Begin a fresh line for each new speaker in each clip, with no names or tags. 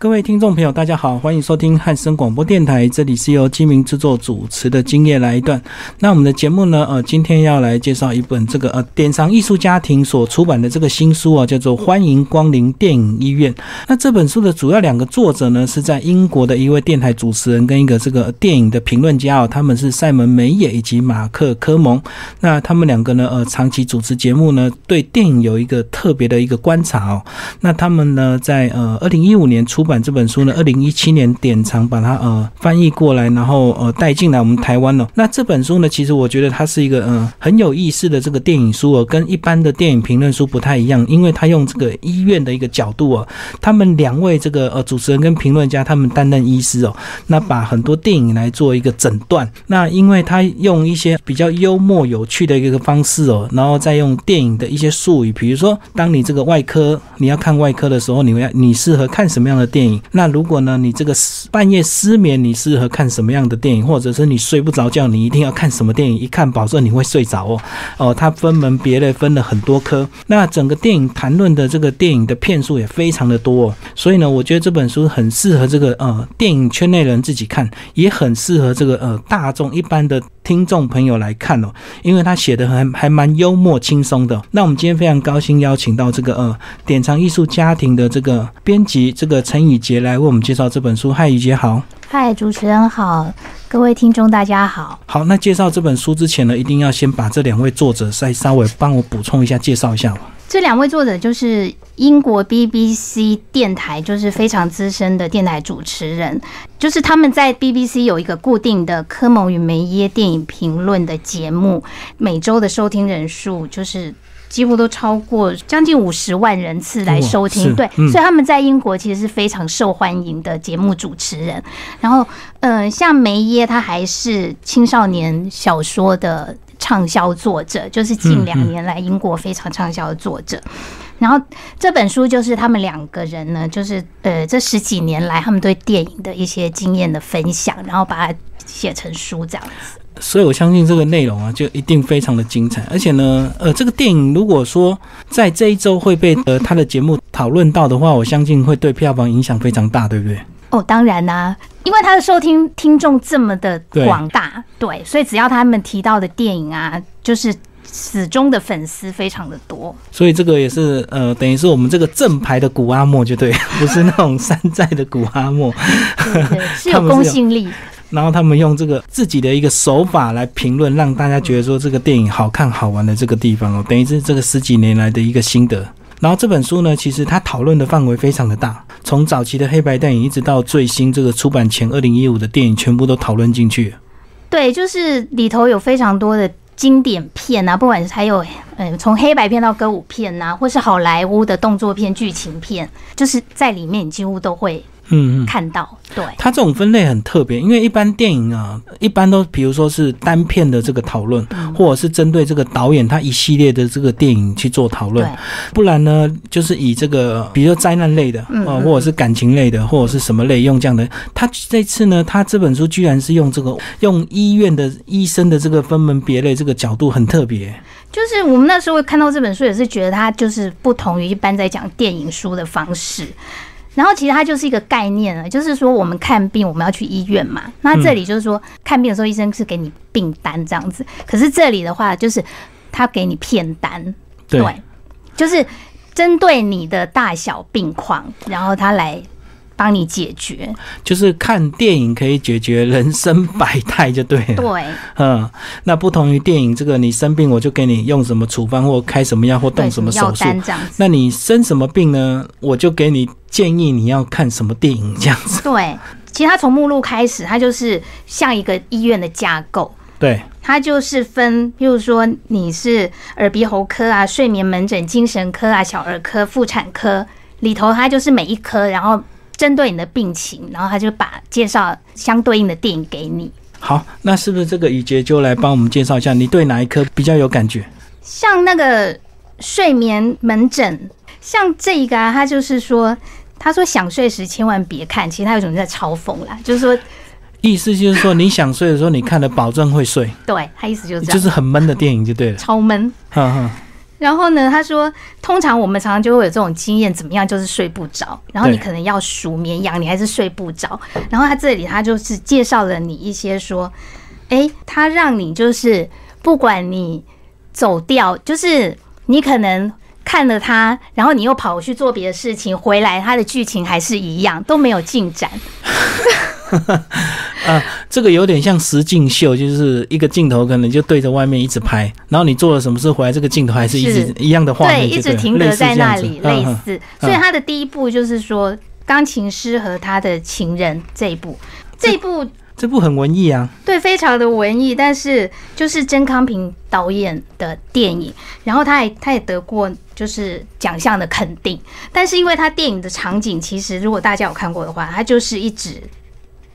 各位听众朋友，大家好，欢迎收听汉声广播电台，这里是由金明制作主持的《今夜来一段》。那我们的节目呢，呃，今天要来介绍一本这个呃典藏艺术家庭所出版的这个新书啊，叫做《欢迎光临电影医院》。那这本书的主要两个作者呢，是在英国的一位电台主持人跟一个这个电影的评论家哦，他们是塞门梅耶以及马克科蒙。那他们两个呢，呃，长期主持节目呢，对电影有一个特别的一个观察哦。那他们呢，在呃二零一五年出版这本书呢，二零一七年典藏把它呃翻译过来，然后呃带进来我们台湾了。那这本书呢，其实我觉得它是一个呃很有意思的这个电影书哦，跟一般的电影评论书不太一样，因为它用这个医院的一个角度哦，他们两位这个呃主持人跟评论家，他们担任医师哦，那把很多电影来做一个诊断。那因为他用一些比较幽默有趣的一个方式哦，然后再用电影的一些术语，比如说当你这个外科你要看外科的时候，你要你适合看什么样的电？电影那如果呢，你这个半夜失眠，你适合看什么样的电影？或者是你睡不着觉，你一定要看什么电影？一看保证你会睡着哦。哦，它分门别类分了很多科。那整个电影谈论的这个电影的片数也非常的多，哦所以呢，我觉得这本书很适合这个呃电影圈内人自己看，也很适合这个呃大众一般的听众朋友来看哦，因为他写的还还蛮幽默轻松的。那我们今天非常高兴邀请到这个呃典藏艺术家庭的这个编辑这个陈宇杰来。为我们介绍这本书。嗨，宇杰好。
嗨，主持人好。各位听众大家好。
好，那介绍这本书之前呢，一定要先把这两位作者再稍微帮我补充一下，介绍一下吧。
这两位作者就是英国 BBC 电台，就是非常资深的电台主持人，就是他们在 BBC 有一个固定的科蒙与梅耶电影评论的节目，每周的收听人数就是。几乎都超过将近五十万人次来收听，对，所以他们在英国其实是非常受欢迎的节目主持人。然后，嗯，像梅耶，他还是青少年小说的畅销作者，就是近两年来英国非常畅销的作者。然后这本书就是他们两个人呢，就是呃，这十几年来他们对电影的一些经验的分享，然后把它写成书这样子。
所以，我相信这个内容啊，就一定非常的精彩。而且呢，呃，这个电影如果说在这一周会被呃他的节目讨论到的话，我相信会对票房影响非常大，对不对？
哦，当然啦，因为他的收听听众这么的广大，对，所以只要他们提到的电影啊，就是始终的粉丝非常的多。
所以这个也是呃，等于是我们这个正牌的古阿莫，就对，不是那种山寨的古阿莫，
是有公信力。
然后他们用这个自己的一个手法来评论，让大家觉得说这个电影好看好玩的这个地方哦，等于是这个十几年来的一个心得。然后这本书呢，其实它讨论的范围非常的大，从早期的黑白电影，一直到最新这个出版前二零一五的电影，全部都讨论进去。
对，就是里头有非常多的经典片啊，不管是还有嗯，从黑白片到歌舞片呐，或是好莱坞的动作片、剧情片，就是在里面几乎都会。嗯嗯，看到，对，
它这种分类很特别，因为一般电影啊，一般都比如说是单片的这个讨论，或者是针对这个导演他一系列的这个电影去做讨论，不然呢，就是以这个比如说灾难类的啊，或者是感情类的，或者是什么类用这样的。他这次呢，他这本书居然是用这个用医院的医生的这个分门别类这个角度很特别。
就是我们那时候看到这本书，也是觉得它就是不同于一般在讲电影书的方式。然后其实它就是一个概念了，就是说我们看病我们要去医院嘛，那这里就是说看病的时候医生是给你病单这样子，可是这里的话就是他给你片单，
对，
就是针对你的大小病况，然后他来。帮你解决，
就是看电影可以解决人生百态，就对了。
对，
嗯，那不同于电影，这个你生病我就给你用什么处方或开什么药或动什么手术，那你生什么病呢？我就给你建议你要看什么电影这样子。
对，其实它从目录开始，它就是像一个医院的架构。
对，
它就是分，譬如说你是耳鼻喉科啊、睡眠门诊、精神科啊、小儿科、妇产科里头，它就是每一科，然后。针对你的病情，然后他就把介绍相对应的电影给你。
好，那是不是这个雨杰就来帮我们介绍一下，你对哪一科比较有感觉？
像那个睡眠门诊，像这一个啊，他就是说，他说想睡时千万别看，其实他有种在嘲讽啦，就是说，
意思就是说你想睡的时候，你看了保证会睡。
对他意思就是这样，
就是很闷的电影就对了，
超闷。然后呢，他说，通常我们常常就会有这种经验，怎么样就是睡不着，然后你可能要数绵羊，你还是睡不着。然后他这里他就是介绍了你一些说，诶，他让你就是不管你走掉，就是你可能。看了他，然后你又跑去做别的事情，回来他的剧情还是一样，都没有进展。
啊，这个有点像实境秀，就是一个镜头可能就对着外面一直拍，然后你做了什么事回来，这个镜头还是一直一样的画，面就对，
一直停
类似
留在那里，类
嗯嗯。
似。所以他的第一部就是说，钢琴师和他的情人这一部，这一部
这部很文艺啊，
对非常的文艺，但是就是曾康平导演的电影，然后他也他也得过就是奖项的肯定，但是因为他电影的场景，其实如果大家有看过的话，他就是一直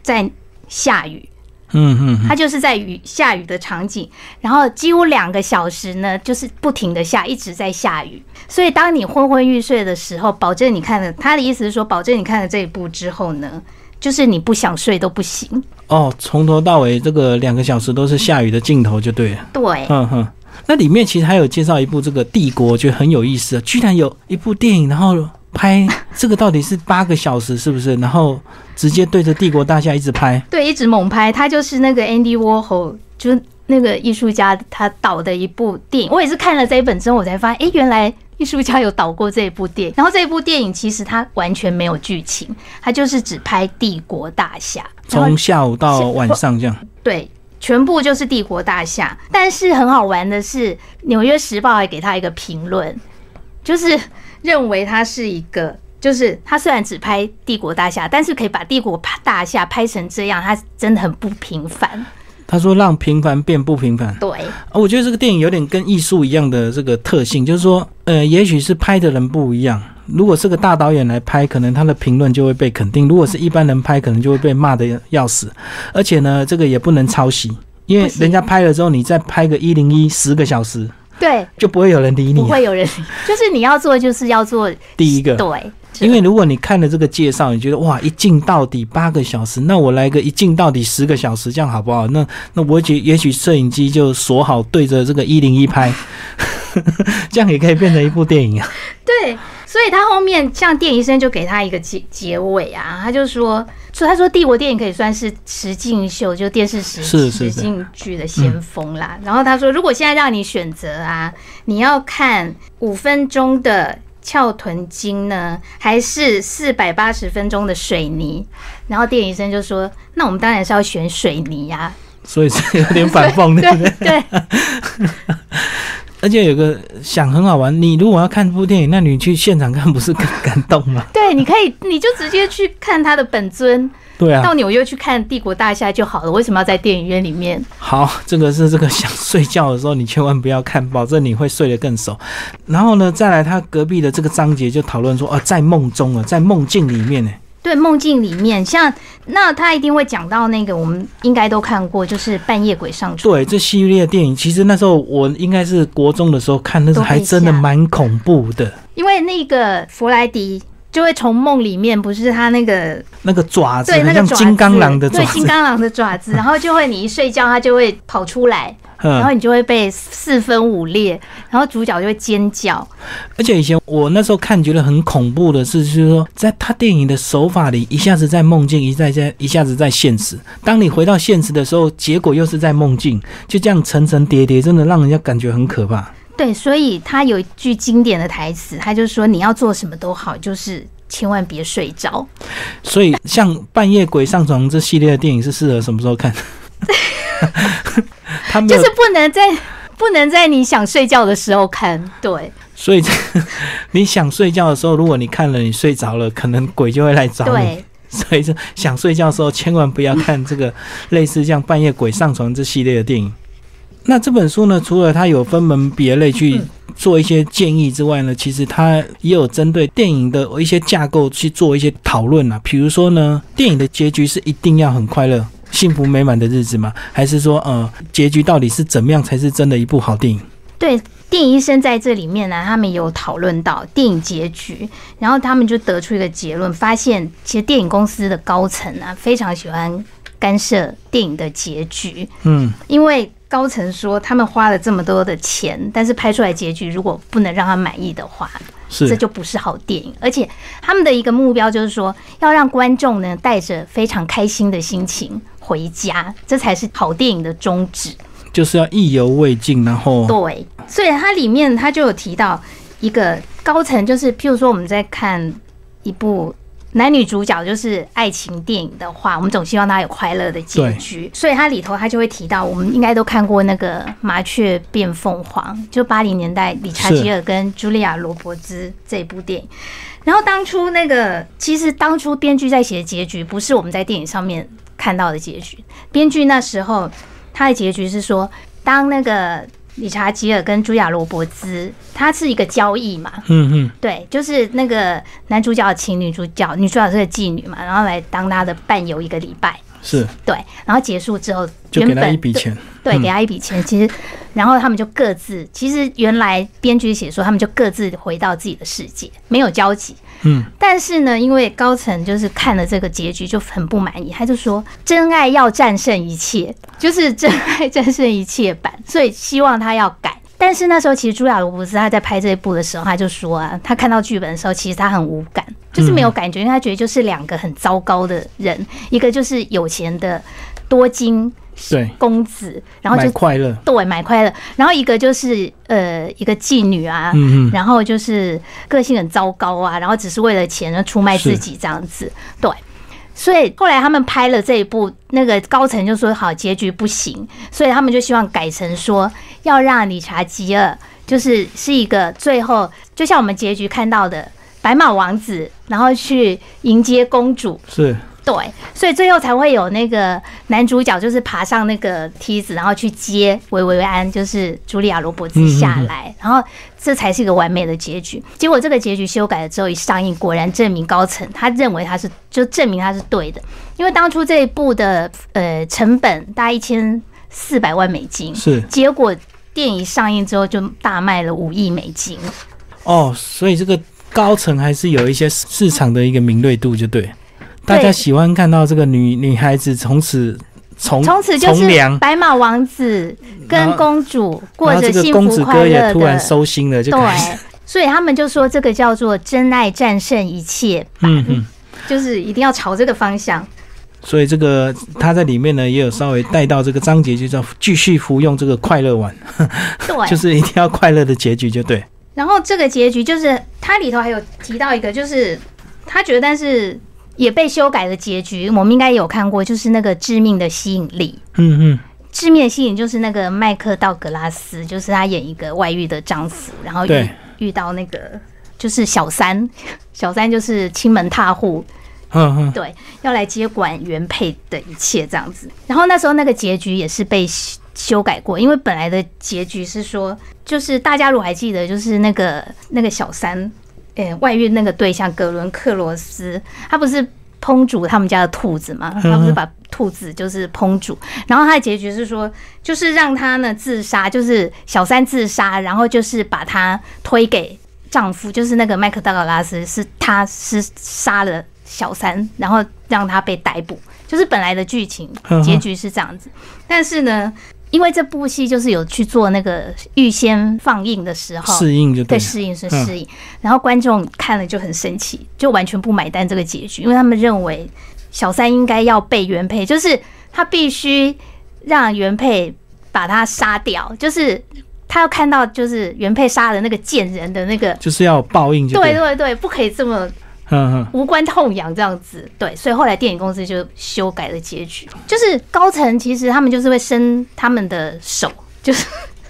在下雨。
嗯嗯嗯，
它就是在雨下雨的场景，然后几乎两个小时呢，就是不停的下，一直在下雨。所以当你昏昏欲睡的时候，保证你看了他的意思是说，保证你看了这一部之后呢，就是你不想睡都不行。
哦，从头到尾这个两个小时都是下雨的镜头就对了，
对，
嗯哼。那里面其实还有介绍一部这个帝国，我觉得很有意思啊，居然有一部电影，然后拍这个到底是八个小时是不是？然后直接对着帝国大厦一直拍，
对，一直猛拍，他就是那个 Andy Warhol，就是那个艺术家他导的一部电影。我也是看了这一本之后，我才发现，哎，原来艺术家有导过这一部电影。然后这一部电影其实它完全没有剧情，它就是只拍帝国大厦，
从下午到晚上这样。
对，全部就是帝国大厦。但是很好玩的是，《纽约时报》还给他一个评论，就是认为他是一个，就是他虽然只拍帝国大厦，但是可以把帝国大厦拍成这样，他真的很不平凡。
他说让平凡变不平凡。
对，
啊，我觉得这个电影有点跟艺术一样的这个特性，就是说，呃，也许是拍的人不一样。如果是个大导演来拍，可能他的评论就会被肯定；如果是一般人拍，可能就会被骂的要死。而且呢，这个也不能抄袭，因为人家拍了之后，你再拍个一零一十个小时，
对，
就不会有人理你啊、
不会有人，就是你要做，就是要做
第一个，
对，
因为如果你看了这个介绍，你觉得哇，一镜到底八个小时，那我来个一镜到底十个小时，这样好不好？那那我觉也许摄影机就锁好对着这个一零一拍，这样也可以变成一部电影啊。
对，所以他后面像电医生就给他一个结结尾啊，他就说，说他说帝国电影可以算是实境秀，就电视实实境剧的先锋啦。然后他说，如果现在让你选择啊，你要看五分钟的。翘臀筋呢，还是四百八十分钟的水泥？然后电医生就说：“那我们当然是要选水泥呀、
所以是有点反讽，对不对？
对
而且有个想很好玩，你如果要看这部电影，那你去现场看不是更感动吗？
对，你可以，你就直接去看他的本尊，
对啊
到，纽约去看帝国大厦就好了。为什么要在电影院里面？
好，这个是这个想睡觉的时候，你千万不要看，保证你会睡得更熟。然后呢，再来他隔壁的这个章节就讨论说，啊，在梦中啊，在梦境里面呢，
对，梦境里面，像那他一定会讲到那个，我们应该都看过，就是半夜鬼上床。
对这系列电影，其实那时候我应该是国中的时候看，那时候还真的蛮恐怖的。
因为那个弗莱迪就会从梦里面，不是他那个
那个爪子
对那个，
金刚狼的爪子
对金，刚狼的爪子，然后就会你一睡觉，它就会跑出来，然后
嗯，
你就会被四分五裂，然后主角就会尖叫。
而且以前我那时候看觉得很恐怖的是，就是说在他电影的手法里，一下子在梦境，一再在一下子在现实。当你回到现实的时候，结果又是在梦境，就这样层层叠叠，真的让人家感觉很可怕。
对，所以他有一句经典的台词，他就说你要做什么都好，就是千万别睡着。
所以像半夜鬼上床这系列的电影是适合什么时候看？他
就是不能在不能在你想睡觉的时候看。对，
所以你想睡觉的时候，如果你看了，你睡着了，可能鬼就会来找你。
对，
所以说想睡觉的时候，千万不要看这个类似像半夜鬼上床这系列的电影。那这本书呢，除了它有分门别类去做一些建议之外呢，其实它也有针对电影的一些架构去做一些讨论啊。比如说呢，电影的结局是一定要很快乐、幸福美满的日子吗？还是说，呃，结局到底是怎么样才是真的一部好电影？
对，电影医生在这里面呢，他们有讨论到电影结局，然后他们就得出一个结论，发现其实电影公司的高层啊，非常喜欢干涉电影的结局，
嗯，
因为高层说，他们花了这么多的钱，但是拍出来结局如果不能让他满意的话，
是
这就不是好电影。而且他们的一个目标就是说，要让观众呢带着非常开心的心情回家，这才是好电影的宗旨。
就是要意犹未尽，然后
对，所以它里面它就有提到一个高层，就是譬如说我们在看一部男女主角就是爱情电影的话，我们总希望他有快乐的结局，所以它里头他就会提到，我们应该都看过那个《麻雀变凤凰》，就八零年代理查吉尔跟茱莉亚罗伯兹这部电影。然后当初那个，其实当初编剧在写的结局，不是我们在电影上面看到的结局，编剧那时候。他的结局是说，当那个理查吉尔跟茱莉亚罗伯兹，他是一个交易嘛，
嗯嗯，
对，就是那个男主角请女主角，女主角是个妓女嘛，然后来当他的伴游一个礼拜，
是。
对，然后结束之后
就给他一笔钱，
对，给他一笔钱，其实，然后他们就各自，其实原来编剧写说他们就各自回到自己的世界，没有交集。
嗯，
但是呢，因为高层就是看了这个结局就很不满意，他就说真爱要战胜一切，就是真爱战胜一切版，所以希望他要改。但是那时候其实朱亚罗伯斯他在拍这一部的时候，他就说啊，他看到剧本的时候，其实他很无感，就是没有感觉，因为他觉得就是两个很糟糕的人，一个就是有钱的多金。
对，
公子，然后就
快乐，
对，买快乐。然后一个就是呃，一个妓女啊，
嗯
然后就是个性很糟糕啊，然后只是为了钱而出卖自己这样子。对，所以后来他们拍了这一部，那个高层就说好，结局不行，所以他们就希望改成说要让理查吉尔就是是一个最后，就像我们结局看到的白马王子，然后去迎接公主。
是。
对，所以最后才会有那个男主角，就是爬上那个梯子，然后去接维维安，就是茱莉亚罗伯茨下来，然后这才是一个完美的结局。结果这个结局修改了之后一上映，果然证明高层他认为他是就证明他是对的，因为当初这一部的呃成本大概一千四百万美金，
是
结果电影上映之后就大卖了五亿美金。
哦，所以这个高层还是有一些市场的一个敏锐度，就对。大家喜欢看到这个女女孩子从此从
从此就是白马王子跟公主过着幸福快乐
的，突然收心了，就
对，所以他们就说这个叫做真爱战胜一切，
嗯嗯，
就是一定要朝这个方向。
所以这个他在里面呢也有稍微带到这个章节，就叫继续服用这个快乐丸，
对，
就是一定要快乐的结局就对。
然后这个结局就是它里头还有提到一个，就是他觉得但是。也被修改的结局，我们应该有看过，就是那个致命的吸引力。
嗯嗯，
致命的吸引就是那个麦克道格拉斯，就是他演一个外遇的丈夫，然后遇遇到那个就是小三，小三就是亲门踏户，
嗯嗯，
对，要来接管原配的一切这样子。然后那时候那个结局也是被修改过，因为本来的结局是说，就是大家如果还记得，就是那个那个小三。诶，外遇那个对象格伦克罗斯，他不是烹煮他们家的兔子吗？他不是把兔子就是烹煮，然后他的结局是说，就是让他呢自杀，就是小三自杀，然后就是把他推给丈夫，就是那个麦克道格拉斯，是他是杀了小三，然后让他被逮捕，就是本来的剧情结局是这样子，但是呢。因为这部戏就是有去做那个预先放映的时候。
适应就对。
适应是适应，然后观众看了就很生气，就完全不买单这个结局，因为他们认为小三应该要被原配，就是他必须让原配把他杀掉，就是他要看到就是原配杀的那个贱人的那个，
就是要报应，
对对对，不可以这么。无关痛痒这样子，对，所以后来电影公司就修改了结局，就是高层其实他们就是会伸他们的手，就是。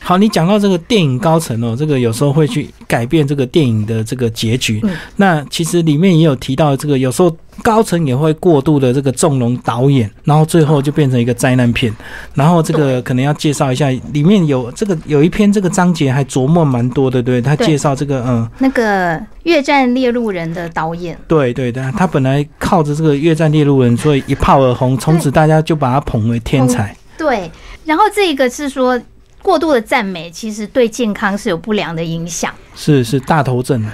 好，你讲到这个电影高层哦，这个有时候会去改变这个电影的这个结局。那其实里面也有提到，这个有时候高层也会过度的这个纵容导演，然后最后就变成一个灾难片。然后这个可能要介绍一下，里面有这个有一篇这个章节还琢磨蛮多的，对他介绍这个嗯，
那个《越战猎鹿人》的导演，
对对的，他本来靠着这个《越战猎鹿人》所以一炮而红，从此大家就把他捧为天才。
对，然后这个是说。过度的赞美其实对健康是有不良的影响，
是是大头症。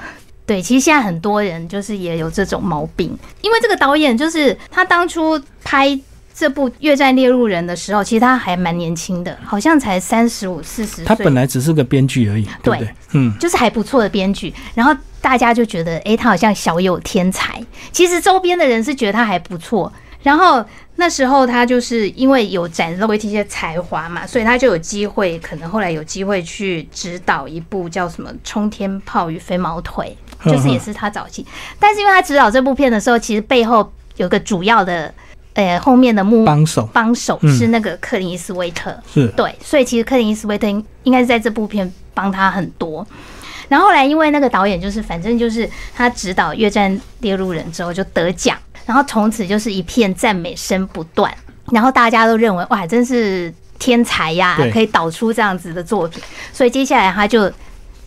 对，其实现在很多人就是也有这种毛病，因为这个导演就是他当初拍这部《越战猎鹿人》的时候，其实他还蛮年轻的，好像才三十五、四十岁。
他本来只是个编剧而已，对不对？嗯，
就是还不错的编剧。然后大家就觉得，哎，他好像小有天才。其实周边的人是觉得他还不错。然后那时候他就是因为有展露一些才华嘛，所以他就有机会，可能后来有机会去指导一部叫什么《冲天炮与飞毛腿》，就是也是他早期。但是因为他指导这部片的时候，其实背后有个主要的。呃，后面的幕
帮手
帮手是那个克林伊斯威特，
是
对，所以其实克林伊斯威特应该是在这部片帮他很多。然后后来因为那个导演就是反正就是他指导《越战猎鹿人》之后就得奖，然后从此就是一片赞美声不断，然后大家都认为哇，真是天才呀，可以导出这样子的作品。所以接下来他就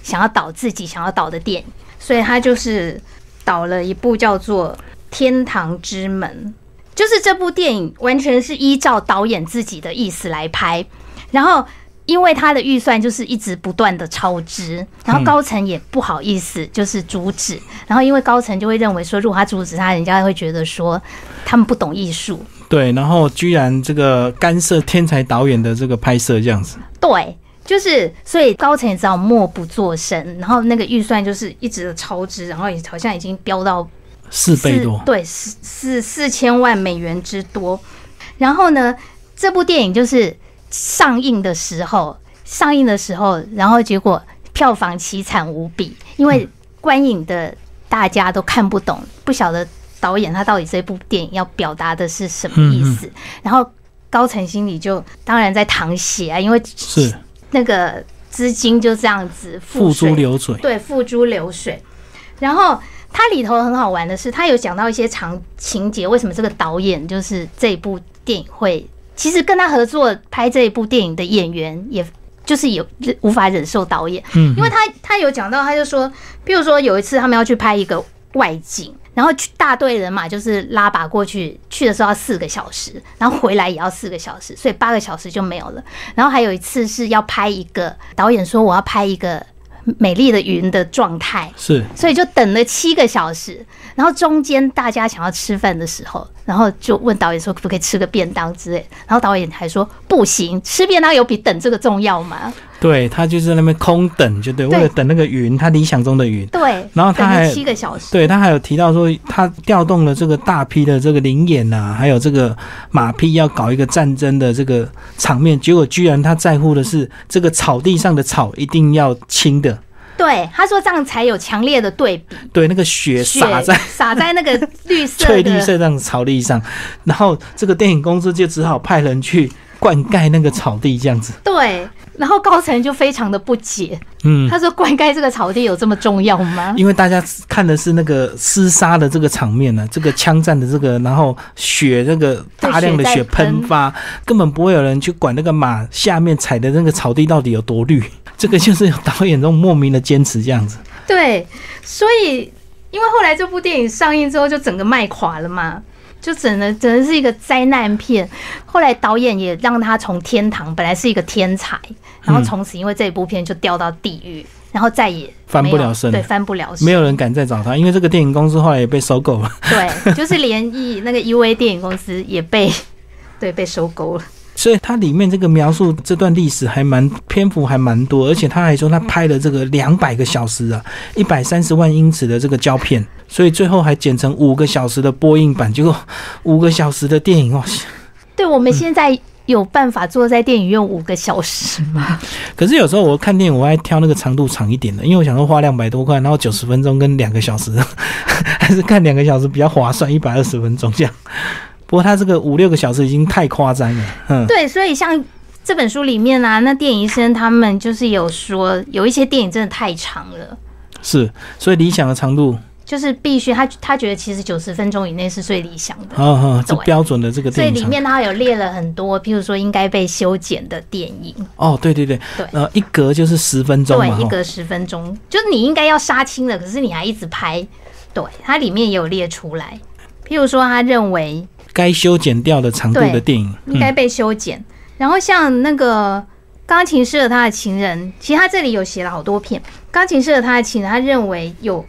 想要导自己想要导的电影，所以他就是导了一部叫做《天堂之门》。就是这部电影完全是依照导演自己的意思来拍，然后因为他的预算就是一直不断的超支，然后高层也不好意思就是阻止，然后因为高层就会认为说，如果他阻止他，人家会觉得说他们不懂艺术。
对，然后居然这个干涉天才导演的这个拍摄这样子。
对，就是所以高层也知道默不作声，然后那个预算就是一直的超支，然后也好像已经飙到。
四倍多，
对，四四四千万美元之多。然后呢，这部电影就是上映的时候，上映的时候，然后结果票房凄惨无比，因为观影的大家都看不懂，不晓得导演他到底这部电影要表达的是什么意思。然后高层心里就当然在淌血啊，因为
是
那个资金就这样子
付诸流水，
对，付诸流水，然后。它里头很好玩的是，它有讲到一些长情节。为什么这个导演就是这部电影会？其实跟他合作拍这一部电影的演员，也就是有无法忍受导演。嗯，因为他他有讲到，他就说，比如说有一次他们要去拍一个外景，然后去大队人马就是拉把过去，去的时候要四个小时，然后回来也要四个小时，所以八个小时就没有了。然后还有一次是要拍一个，导演说我要拍一个。美丽的云的状态
是，
所以就等了七个小时，然后中间大家想要吃饭的时候，然后就问导演说可不可以吃个便当之类，然后导演还说不行，吃便当有比等这个重要吗？
对他就是在那边空等，就对，为了等那个云，他理想中的云。
对，
然后他还
七个小时，
对他还有提到说，他调动了这个大批的这个灵眼呐，还有这个马匹要搞一个战争的这个场面，结果居然他在乎的是这个草地上的草一定要青的。
对，他说这样才有强烈的对比。
对，那个雪洒在
洒在那个绿色
翠绿色这样草地上，然后这个电影公司就只好派人去灌溉那个草地，这样子。
对。然后高层就非常的不解，嗯，他说灌溉这个草地有这么重要吗？
因为大家看的是那个厮杀的这个场面呢，这个枪战的这个，然后血那个大量的血喷发，根本不会有人去管那个马下面踩的那个草地到底有多绿。这个就是有导演这种莫名的坚持这样子。
对，所以因为后来这部电影上映之后就整个卖垮了嘛。就整的整的是一个灾难片，后来导演也让他从天堂本来是一个天才，然后从此因为这一部片就掉到地狱，然后再也
翻不了身，
对，翻不了身，
没有人敢再找他，因为这个电影公司后来也被收购了。
对，就是连艺那个 U A 电影公司也被 对被收购了。
所以它里面这个描述这段历史还蛮篇幅还蛮多，而且他还说他拍了这个两百个小时啊，一百三十万英尺的这个胶片，所以最后还剪成五个小时的播映版，结果五个小时的电影哦。
对，我们现在有办法坐在电影院五个小时吗？
可是有时候我看电影，我还挑那个长度长一点的，因为我想说花两百多块，然后九十分钟跟两个小时，还是看两个小时比较划算，一百二十分钟这样。不过他这个五六个小时已经太夸张了，嗯，
对，所以像这本书里面啊，那电影医生他们就是有说，有一些电影真的太长了，
是，所以理想的长度
就是必须他他觉得其实九十分钟以内是最理想的，
哦哦，这标准的这个电影，
所以里面他有列了很多，譬如说应该被修剪的电影，
哦，对对对。对，呃，一格就是十分钟，
对，一格十分钟，就是你应该要杀青了，可是你还一直拍，对，它里面也有列出来，譬如说他认为。
该修剪掉的长度的电影
应该被修剪。然后像那个钢琴师和他的情人，其实他这里有写了好多片。钢琴师和他的情人，他认为有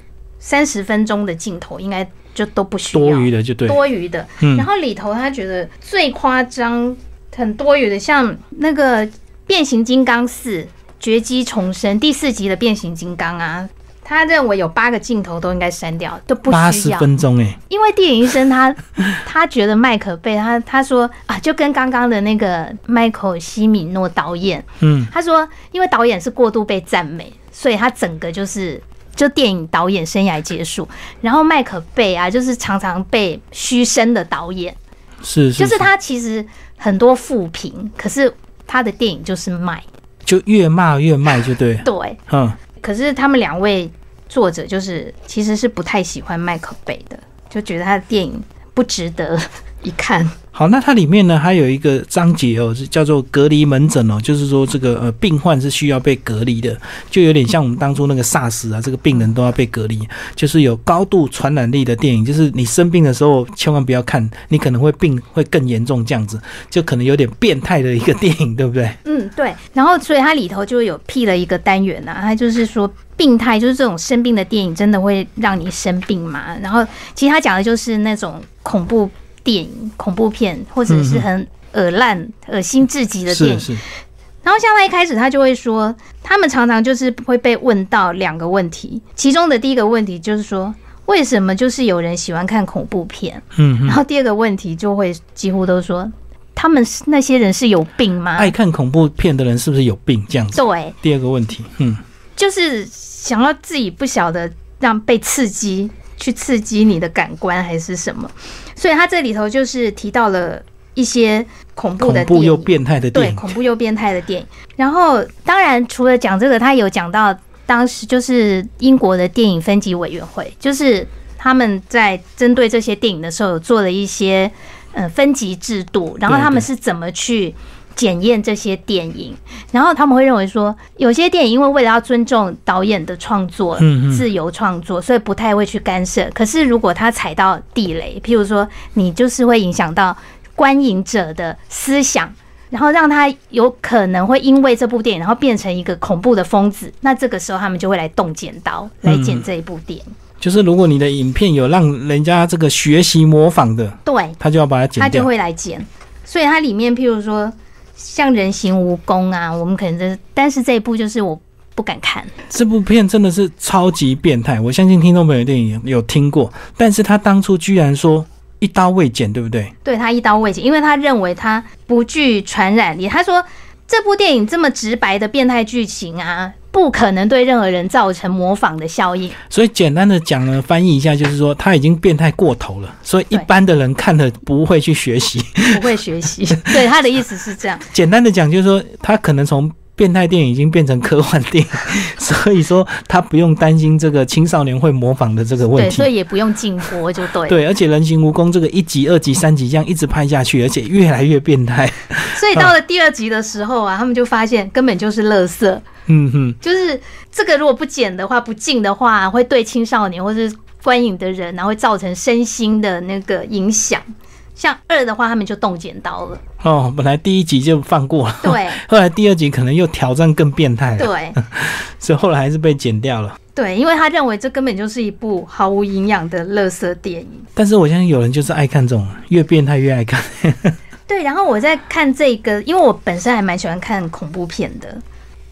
三十分钟的镜头应该就都不需要
多余的就对，
多余的。
嗯
然后里头他觉得最夸张、很多余的，像那个变形金刚四绝迹重生第四集的变形金刚啊，他认为有八个镜头都应该删掉，都不
八十
需要。
分钟哎，
因为电影医生他 他觉得麦克贝他他说啊，就跟刚刚的那个迈克西米诺导演，
嗯，
他说因为导演是过度被赞美，所以他整个就是。就电影导演生涯结束，然后麦可贝啊，就是常常被嘘声的导演，
是是，
就是他其实很多负评，可是他的电影就是卖。
就越骂越卖就对，
对，
嗯，
可是他们两位作者就是其实是不太喜欢麦可贝的，就觉得他的电影不值得一看。
好，那它里面呢还有一个章节哦，是叫做隔离门诊哦，就是说这个呃病患是需要被隔离的，就有点像我们当初那个 SARS 啊，这个病人都要被隔离，就是有高度传染力的电影，就是你生病的时候千万不要看，你可能会病会更严重这样子，就可能有点变态的一个电影，对不对？
嗯，对。然后所以它里头就有辟了一个单元啊，它就是说病态，就是这种生病的电影真的会让你生病吗？然后其实他讲的就是那种恐怖电影、恐怖片，或者是很恶烂、恶心至极的电影。
是是，
然后像他一开始他就会说，他们常常就是会被问到两个问题，其中的第一个问题就是说，为什么就是有人喜欢看恐怖片？
嗯嗯，
然后第二个问题就会几乎都说，他们是那些人是有病吗？
爱看恐怖片的人是不是有病这样子？
对，
第二个问题，嗯，
就是想要自己不晓得让被刺激，去刺激你的感官还是什么，所以他这里头就是提到了一些恐怖的电影，
怖又变态的电
对，
影，
恐怖又变态的电影。然后，当然除了讲这个，他有讲到当时就是英国的电影分级委员会，就是他们在针对这些电影的时候，有做了一些呃分级制度，然后他们是怎么去。检验这些电影，然后他们会认为说，有些电影因为为了要尊重导演的创作，自由创作，所以不太会去干涉。可是如果他踩到地雷，譬如说你就是会影响到观影者的思想，然后让他有可能会因为这部电影，然后变成一个恐怖的疯子，那这个时候他们就会来动剪刀来剪这一部电影。
就是如果你的影片有让人家这个学习模仿的，
对，
他就要把它剪掉。
他就会来剪。所以它里面譬如说像人形蜈蚣啊，我们可能这，但是这一部就是我不敢看。
这部片真的是超级变态，我相信听众朋友电影有听过，但是他当初居然说一刀未剪，对不对？
对他一刀未剪，因为他认为他不具传染力。他说这部电影这么直白的变态剧情啊，不可能对任何人造成模仿的效应。
所以简单的讲呢，翻译一下就是说他已经变态过头了，所以一般的人看了不会去学习。
不会学习。对他的意思是这样。
简单的讲就是说他可能从变态电影已经变成科幻电影，所以说他不用担心这个青少年会模仿的这个问
对，
题
所。以也不用禁播，就对。
对，而且人形蜈蚣这个一集、二集、三集这样一直拍下去，而且越来越变态。
所以到了第二集的时候啊，他们就发现根本就是垃圾，
嗯哼，
就是这个如果不剪的话、不禁的话，会对青少年或是观影的人，然后会造成身心的那个影响。像二的话，他们就动剪刀了。
哦，本来第一集就放过了，
对
后来第二集可能又挑战更变态了，
对
所以后来还是被剪掉了。
对，因为他认为这根本就是一部毫无营养的垃圾电影。
但是我相信有人就是爱看这种越变态越爱看。
对，然后我在看这个，因为我本身还蛮喜欢看恐怖片的。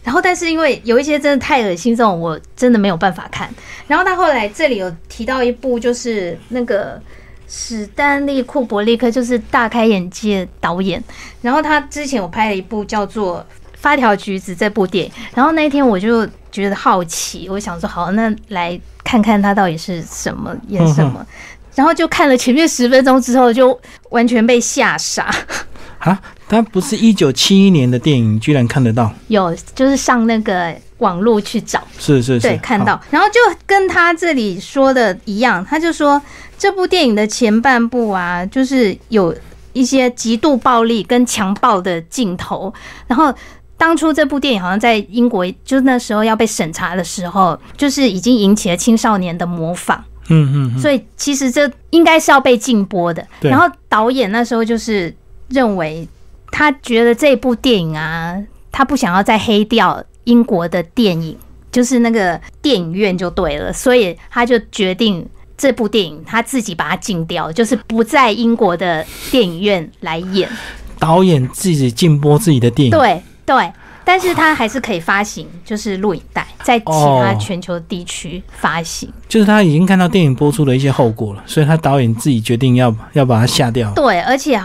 然后，但是因为有一些真的太恶心，这种我真的没有办法看。然后他后来这里有提到一部，就是那个史丹利·库伯利克，就是大开眼界导演。然后他之前我拍了一部叫做《发条橘子》这部电影。然后那一天我就觉得好奇，我想说好，那来看看他到底是什么演什么。然后就看了前面十分钟之后，就完全被吓傻。
啊，他不是一九七一年的电影，居然看得到？
有就是上那个网络去找，
是是是，
对，看。到，然后就跟他这里说的一样，他就说这部电影的前半部啊，就是有一些极度暴力跟强暴的镜头，然后。当初这部电影好像在英国，就是那时候要被审查的时候，就是已经引起了青少年的模仿，
嗯嗯嗯，
所以其实这应该是要被禁播的。然后导演那时候就是认为，他觉得这部电影啊，他不想要再黑掉英国的电影，就是那个电影院就对了，所以他就决定这部电影他自己把它禁掉，就是不在英国的电影院来演。
导演自己禁播自己的电影，
对对，但是他还是可以发行，就是录影带，在其他全球地区发行。
就是他已经看到电影播出的一些后果了，所以他导演自己决定要要把它下掉。
对，而且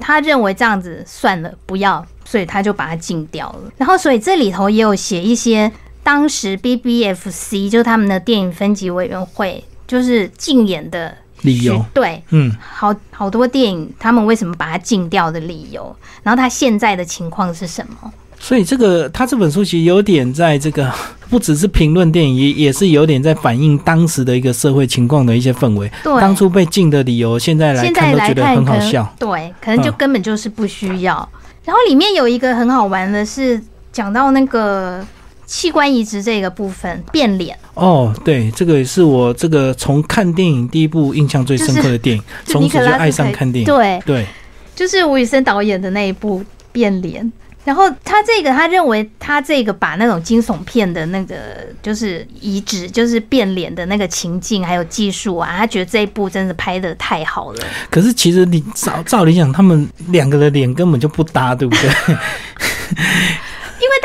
他认为这样子算了，不要，所以他就把它禁掉了。然后，所以这里头也有写一些当时 BBFC 就是他们的电影分级委员会就是禁演的。
理由
对，嗯，好好多电影，他们为什么把它禁掉的理由，然后他现在的情况是什么？
所以这个他这本书其实有点在这个，不只是评论电影，也也是有点在反映当时的一个社会情况的一些氛围。
对，
当初被禁的理由，现在来看都觉得很好笑。
对，可能就根本就是不需要。然后里面有一个很好玩的是讲到那个。器官移植这个部分变脸
哦，对，这个也是我这个从看电影第一部印象最深刻的电影，从此就爱上看电影。
对
对，
就是吴宇森导演的那一部变脸。然后他这个他认为他这个把那种惊悚片的那个就是移植，就是变脸的那个情境还有技术啊，他觉得这一部真的拍的太好了。
可是其实你照照理讲，他们两个的脸根本就不搭，对不对？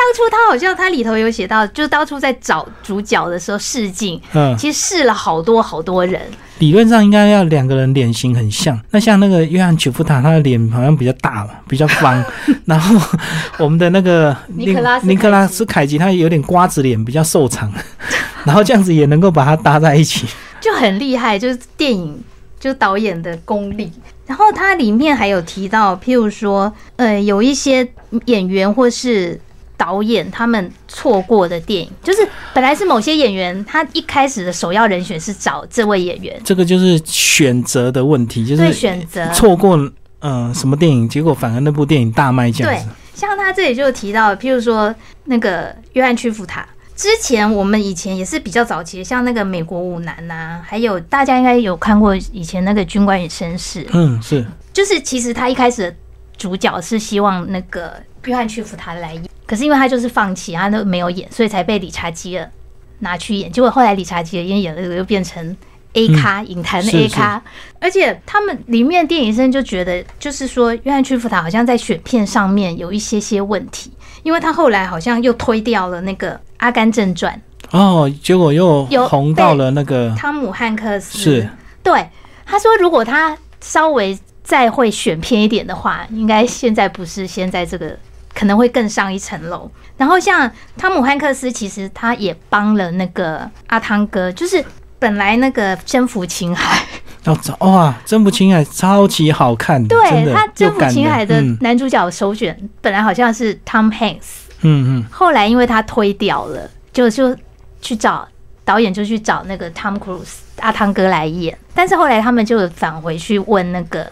当初他好像他里头有写到，就是当初在找主角的时候试镜，嗯，其实试了好多好多人。
理论上应该要两个人脸型很像。那像那个约翰·曲夫塔，他的脸好像比较大嘛，比较方。然后我们的那个
尼克拉斯
尼克拉斯凯奇，他有点瓜子脸，比较瘦长。然后这样子也能够把它搭在一起，
就很厉害。就是电影，就是导演的功力。然后它里面还有提到，譬如说，呃，有一些演员或是。导演他们错过的电影，就是本来是某些演员，他一开始的首要人选是找这位演员，
这个就是选择的问题，就是
选择。
错过嗯什么电影，结果反而那部电影大卖这样子。
像他这里就提到，譬如说那个约翰屈服塔，之前我们以前也是比较早期，像那个美国舞男呐，还有大家应该有看过以前那个军官与绅士，
嗯，是，
就是其实他一开始的主角是希望那个约翰屈服塔来演。可是因为他就是放弃，他都没有演，所以才被理查基尔拿去演。结果后来理查基尔因为演了这个，又变成 A 咖影坛的 A 咖。而且他们里面电影生就觉得，就是说约翰屈服塔好像在选片上面有一些些问题，因为他后来好像又推掉了那个《阿甘正传》
哦，结果又红到了那个
汤姆汉克斯。
是，
对他说，如果他稍微再会选片一点的话，应该现在不是现在这个。可能会更上一层楼。然后像汤姆汉克斯，其实他也帮了那个阿汤哥，就是本来那个征服青海，
要找哇，征服青海超级好看，
对他征服青海的男主角首选本来好像是 Tom Hanks，嗯嗯，后来因为他推掉了，就就去找导演，就去找那个 Tom Cruise 阿汤哥来演，但是后来他们就返回去问那个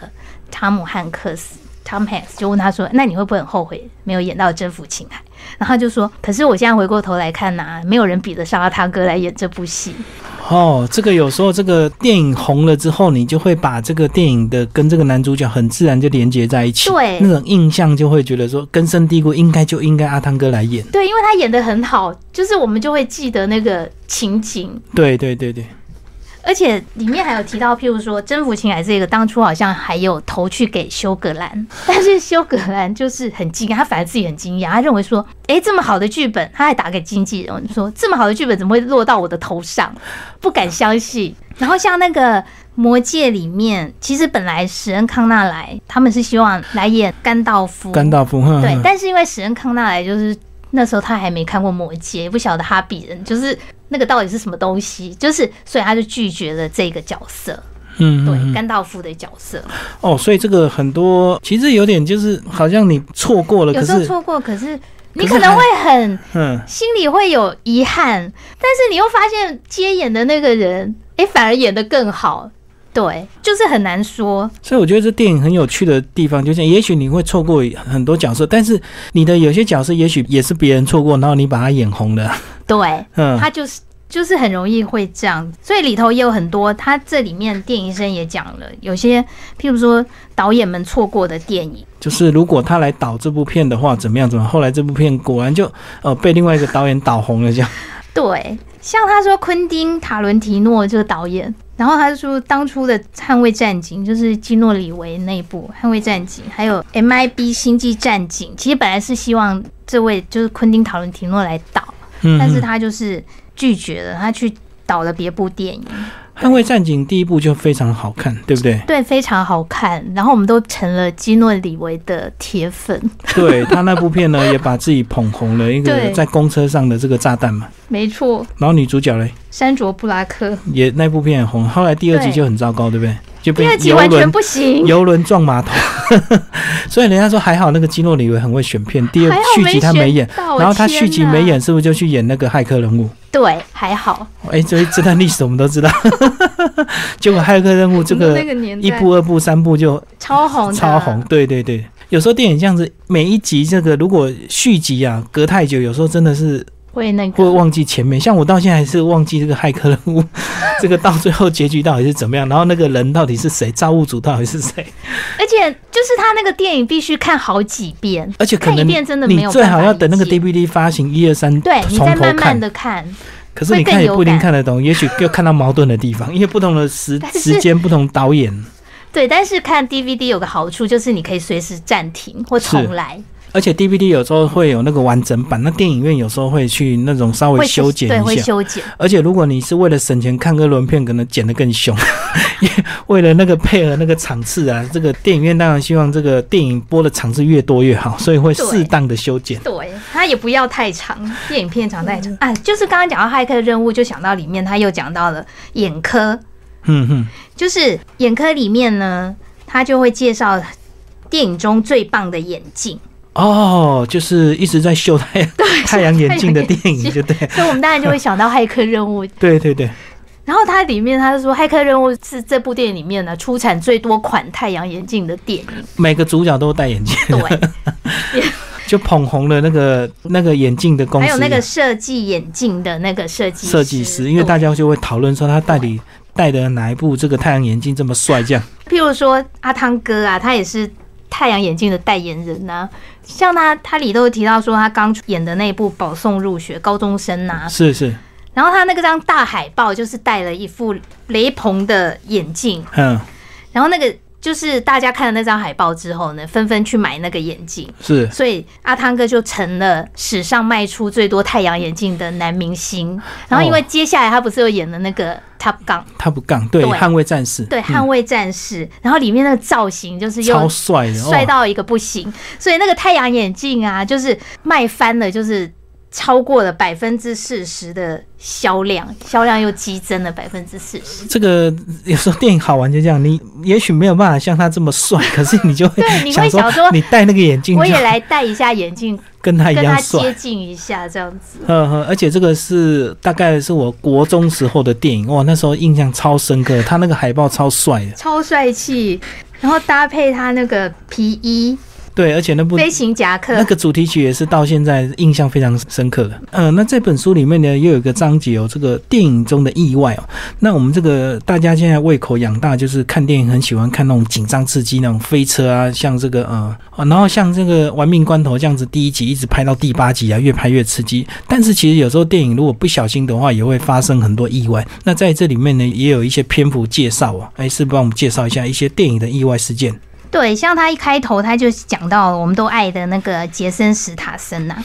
汤姆汉克斯。Tom Hanks 就问他说：“那你会不会很后悔没有演到征服情海？”然后他就说：“可是我现在回过头来看呐，没有人比得上阿汤哥来演这部戏。”
哦，这个有时候这个电影红了之后，你就会把这个电影的跟这个男主角很自然就连接在一起，
对，
那种印象就会觉得说根深蒂固，应该就应该阿汤哥来演。
对，因为他演的很好，就是我们就会记得那个情景。
对对对对。
而且里面还有提到，譬如说征服情海这个，当初好像还有投去给休格兰，但是休格兰就是很惊讶，他反而自己很惊讶，他认为说，哎，这么好的剧本，他还打给经纪人说，这么好的剧本怎么会落到我的头上？不敢相信。然后像那个魔戒里面，其实本来史恩康纳莱他们是希望来演甘道夫，
甘道夫，
对，但是因为史恩康纳莱就是那时候他还没看过魔戒，不晓得哈比人就是。那个到底是什么东西？就是，所以他就拒绝了这个角色。嗯，对，甘道夫的角色。
哦，所以这个很多其实有点就是，好像你错过了。
有时候错过，可是你可能会很，嗯，心里会有遗憾。但是你又发现接演的那个人，哎，反而演的更好。对，就是很难说。
所以我觉得这电影很有趣的地方，就是也许你会错过很多角色，但是你的有些角色也许也是别人错过，然后你把他演红了。
对，嗯，他就是就是很容易会这样。所以里头也有很多，他这里面电影生也讲了，有些譬如说导演们错过的电影，
就是如果他来导这部片的话，怎么样？怎么后来这部片果然就呃被另外一个导演导红了，这样。
对。像他说昆汀·塔伦提诺这个导演，然后他就说当初的《捍卫战警》就是基诺里维那部《捍卫战警》，还有 MIB 星际战警，其实本来是希望这位就是昆汀·塔伦提诺来导，
嗯。
但是他就是拒绝了，他去导了别部电影。
捍卫战警第一部就非常好看，对不对？
对，非常好看。然后我们都成了基诺里维的铁粉，
对他那部片呢，也把自己捧红了，一个 在公车上的这个炸弹嘛。
没错，
然后女主角嘞，
山卓布拉克。
也那部片很红，后来第二集就很糟糕，对不对？就
第二集完全
轮
不行，
游轮撞码头，所以人家说还好那个基诺里维很会选片，第二续集他没演，然后他续集没。演，是不是就去演那个骇客任务？
对，还好。
哎，这这段历史我们都知道。结果骇客任务这个一部、二部、三部就
超红，
超红，对对对。有时候电影这样子，每一集这个如果续集啊隔太久，有时候真的是
会那个。
会忘记前面。像我到现在还是忘记这个骇客任务，这个到最后结局到底是怎么样，然后那个人到底是谁，造物主到底是谁，
而且就是他那个电影必须看好几遍，
而且可能
看一遍真的没
你最
有办法
好要等那个 DVD 发行一二三，
对你再慢慢。的看。
可是你看也不一定看得懂，也许 又看到矛盾的地方，因为不同的时时间、不同导演，
对，但是看 DVD 有个好处就是你可以随时暂停或重来，
而且 DVD 有时候会有那个完整版，那电影院有时候会去那种稍微修剪
对，会
一下。
修剪。
而且如果你是为了省钱看个轮片，可能剪得更凶，因为为了那个配合那个场次啊，这个电影院当然希望这个电影播的场次越多越好，所以会适当的修剪。
对，它也不要太长，电影片长太
嗯
长啊。就是刚刚讲到骇客任务，就想到里面他又讲到了眼科，
嗯哼，
就是眼科里面呢，他就会介绍电影中最棒的眼镜，
哦，就是一直在秀太 阳太阳眼镜的电影，就对，
所以我们当然就会想到骇客任务。
对对对，
然后它里面他就说，骇客任务是这部电影里面呢出产最多款太阳眼镜的电影。
每个主角都戴眼镜，
对，
就捧红了那个那个眼镜的公司，
还有那个设计眼镜的那个设计
设计师，因为大
家，
家就会讨论说他到底戴的哪一部这个太阳眼镜这么帅，这样。
譬如说阿汤哥啊，他也是太阳眼镜的代言人呐、像他，他里头有提到说，他刚演的那部《保送入学》，高中生呐、
是是，
然后他那个张大海报就是戴了一副雷朋的眼镜，
嗯，
然后那个就是大家看了那张海报之后呢，纷纷去买那个眼镜，
是。
所以阿汤哥就成了史上卖出最多太阳眼镜的男明星。然后因为接下来他不是又演了那个 Top Gun，
他不杠，对，
对
捍卫战士，
对，
嗯
捍卫战士，然后里面那个造型就是
超
又
帅的，哦。
帅到一个不行，所以那个太阳眼镜啊，就是卖翻了，就是。超过了百分之四十的销量，销量又激增了百分之四十。
这个有时候电影好玩就这样，你也许没有办法像他这么帅，可是你就会
你会
想
想说
你戴那个眼镜
我也来戴一下眼镜，
跟他一
跟他
样帅
接。近一下，这样子。
呵呵，而且这个是大概是我国中时候的电影，哇，那时候印象超深刻，他那个海报超帅的，
超帅气，然后搭配他那个皮衣、
对，而且那部
飞行夹克，
那个主题曲也是到现在印象非常深刻的。呃，那这本书里面呢，又有一个章节哦，这个电影中的意外哦。那我们这个大家现在胃口养大，就是看电影很喜欢看那种紧张刺激那种飞车啊，像这个呃，哦然后像这个《玩命关头》这样子，第一集一直拍到第八集啊，越拍越刺激。但是其实有时候电影如果不小心的话，也会发生很多意外。那在这里面呢，也有一些篇幅介绍啊，哎，是帮我们介绍一下一些电影的意外事件。
对，像他一开头他就讲到我们都爱的那个杰森·史塔森呐、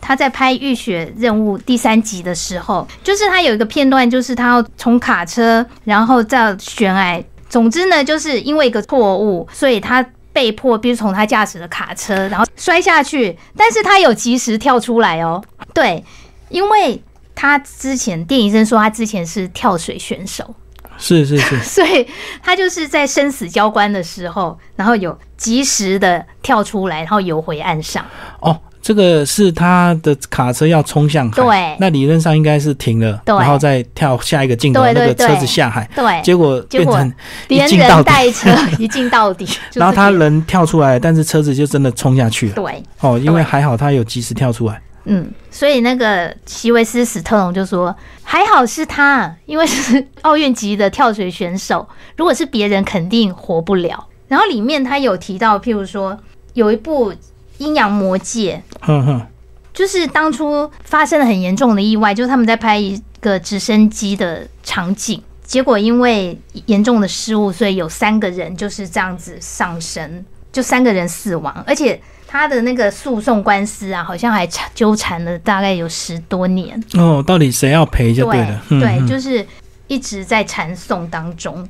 他在拍《浴血任务》第三集的时候，就是他有一个片段，就是他要从卡车，然后再悬崖。总之呢，就是因为一个错误，所以他被迫必须从他驾驶的卡车，然后摔下去。但是他有及时跳出来哦，对，因为他之前电影生说他之前是跳水选手，
是是是，
所以他就是在生死交关的时候，然后有及时的跳出来，然后游回岸上。
哦，这个是他的卡车要冲向海，
对。
那理论上应该是停了，然后再跳下一个镜头，那个车子下海，
对，
结果
结果
变成
连人带车 一镜到底，
然后他人跳出来，但是车子就真的冲下去了。
对，
哦，因为还好他有及时跳出来。
嗯，所以那个席维斯·史特龙就说，还好是他，因为是奥运级的跳水选手，如果是别人，肯定活不了。然后里面他有提到，譬如说有一部《阴阳魔界》，
哼哼，
就是当初发生了很严重的意外，就是他们在拍一个直升机的场景，结果因为严重的失误，所以有三个人就是这样子丧生，就三个人死亡，而且他的那个诉讼官司啊，好像还缠纠缠了大概有十多年。
哦，到底谁要赔就对了。
对，
嗯
就是一直在缠讼当中。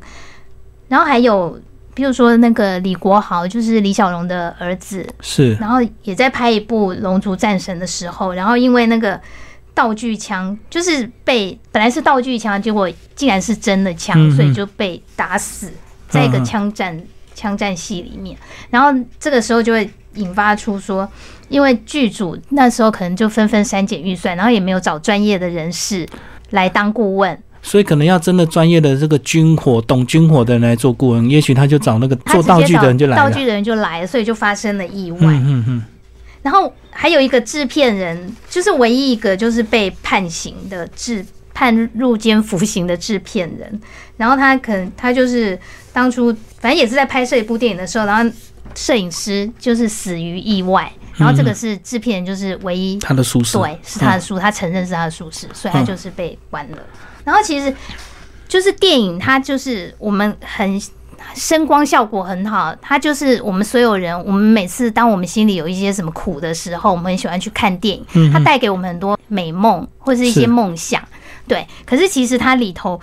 然后还有，比如说那个李国豪，就是李小龙的儿子，
是
然后也在拍一部《龙族战神》的时候，然后因为那个道具枪，就是被本来是道具枪，结果竟然是真的枪，
嗯嗯
所以就被打死在一个枪战枪战戏里面。然后这个时候就会引发出说，因为剧组那时候可能就纷纷删减预算，然后也没有找专业的人士来当顾问。
所以可能要真的专业的这个军火懂军火的人来做顾问，也许他就找那个做道具的人就来了。
道具的人就来了，所以就发生了意外。
嗯嗯嗯，
然后还有一个制片人，就是唯一一个就是被判刑的制判入监服刑的制片人。然后他可能他就是当初反正也是在拍摄一部电影的时候，然后摄影师就是死于意外，然后这个是制片人就是唯一
他的疏失。
对，是他的疏，他承认是他的疏失，所以他就是被关了。然后其实就是电影，它就是我们很声光效果很好，它就是我们所有人，我们每次当我们心里有一些什么苦的时候，我们很喜欢去看电影，
嗯
它带给我们很多美梦或是一些梦想。对，可是其实它里头，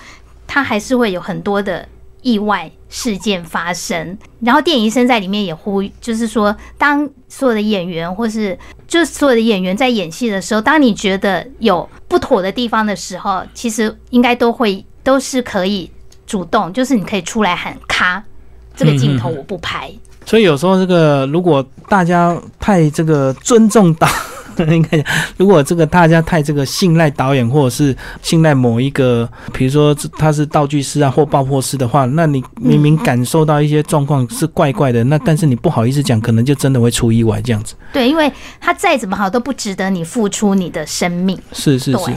它还是会有很多的意外事件发生。然后电影医生在里面也呼吁，就是说，当所有的演员或是就所有的演员在演戏的时候，当你觉得有不妥的地方的时候，其实应该都会都是可以主动，就是你可以出来喊咔，这个镜头我不拍。
所以有时候这个如果大家太这个尊重到，应该讲，如果这个大家太这个信赖导演，或者是信赖某一个，比如说他是道具师啊或爆破师的话，那你明明感受到一些状况是怪怪的，那但是你不好意思讲，可能就真的会出意外这样子。
对，因为他再怎么好都不值得你付出你的生命。
是是是，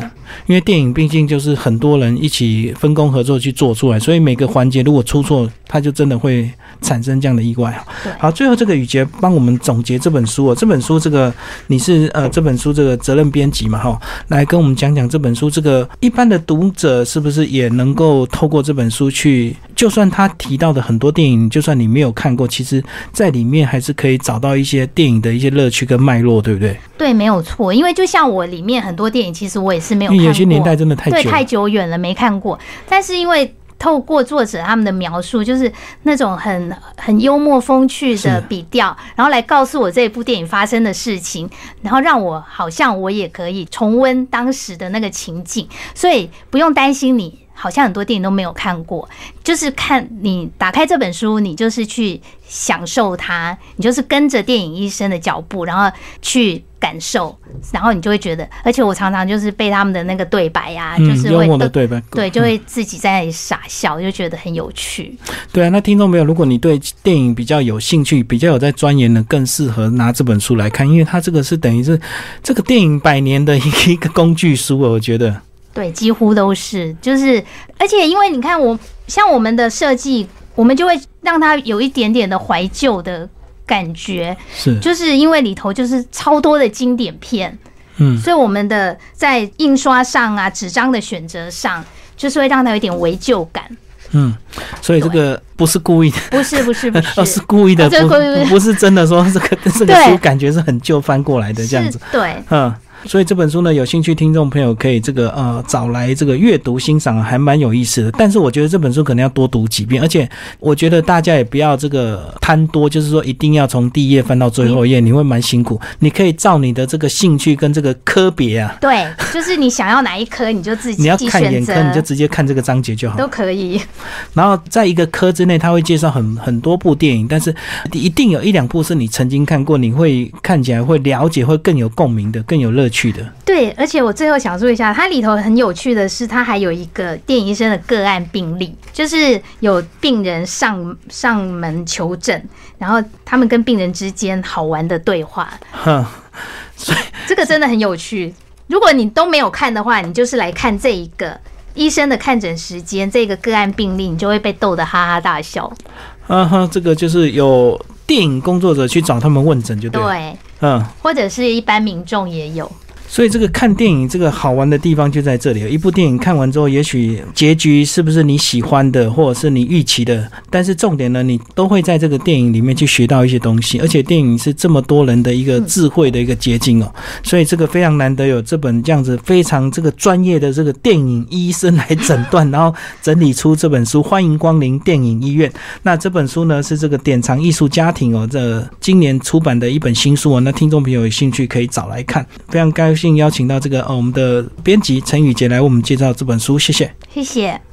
因为电影毕竟就是很多人一起分工合作去做出来，所以每个环节如果出错，他就真的会产生这样的意外啊。好，最后这个雨杰帮我们总结这本书哦，这本书这个你是呃这本书这个责任编辑嘛哈，来跟我们讲讲这本书这个一般的读者是不是也能够透过这本书去，就算他提到的很多电影，就算你没有看过，其实在里面还是可以找到一些电影的一些乐趣跟脉络，对不对？
对，没有错，因为就像我里面很多电影，其实我也是没有看过，
因为有些年代真的太久
对，太久远了，没看过。但是因为透过作者他们的描述，就是那种很很幽默风趣的笔调，然后来告诉我这部电影发生的事情，然后让我好像我也可以重温当时的那个情景，所以不用担心你。好像很多电影都没有看过，就是看你打开这本书，你就是去享受它，你就是跟着电影医生的脚步，然后去感受，然后你就会觉得，而且我常常就是被他们的那个对白呀、
嗯，
就是会
幽默的对白，
对，就会自己在那里傻笑，就觉得很有趣。
对啊，那听众朋友，如果你对电影比较有兴趣，比较有在钻研的，更适合拿这本书来看，因为它这个是等于是这个电影百年的一个工具书哦，我觉得
对，几乎都是，就是，而且因为你看我像我们的设计，我们就会让它有一点点的怀旧的感觉，
是，
就是因为里头就是超多的经典片，
嗯，
所以我们的在印刷上啊、纸张的选择上，就是会让它有一点违旧感。
嗯，所以这个不是故意的，
不是，不是，不
哦，是
是，
故意的，不
哦这故意的。
不不是真的说这个这个书感觉是很旧翻过来的这样子，
对。
嗯。所以这本书呢，有兴趣听众朋友可以这个呃找来这个阅读欣赏，还蛮有意思的。但是我觉得这本书可能要多读几遍，而且我觉得大家也不要这个贪多，就是说一定要从第一页翻到最后一页，你会蛮辛苦。你可以照你的这个兴趣跟这个科别啊，
对，就是你想要哪一科，你就自己
你要看眼科，你就直接看这个章节就好。
都可以。
然后在一个科之内，他会介绍很很多部电影，但是一定有一两部是你曾经看过，你会看起来会了解，会更有共鸣的，更有乐趣的。
对，而且我最后想说一下，它里头很有趣的是，它还有一个电影医生的个案病例，就是有病人上上门求诊，然后他们跟病人之间好玩的对话，
哼，
这个真的很有趣。如果你都没有看的话，你就是来看这一个医生的看诊时间，这个个案病例，你就会被逗得哈哈大笑。
啊哈，这个就是有电影工作者去找他们问诊就对。
对，
嗯，
或者是一般民众也有。
所以这个看电影这个好玩的地方就在这里。一部电影看完之后，也许结局是不是你喜欢的，或者是你预期的，但是重点呢，你都会在这个电影里面去学到一些东西。而且电影是这么多人的一个智慧的一个结晶哦，所以这个非常难得有这本这样子非常这个专业的这个电影医生来诊断，然后整理出这本书。欢迎光临电影医院。那这本书呢是这个典藏艺术家庭哦，这今年出版的一本新书哦。那听众朋友有兴趣可以找来看。非常高邀请到这个呃我们的编辑陈宇杰来为我们介绍这本书，谢谢，
谢谢。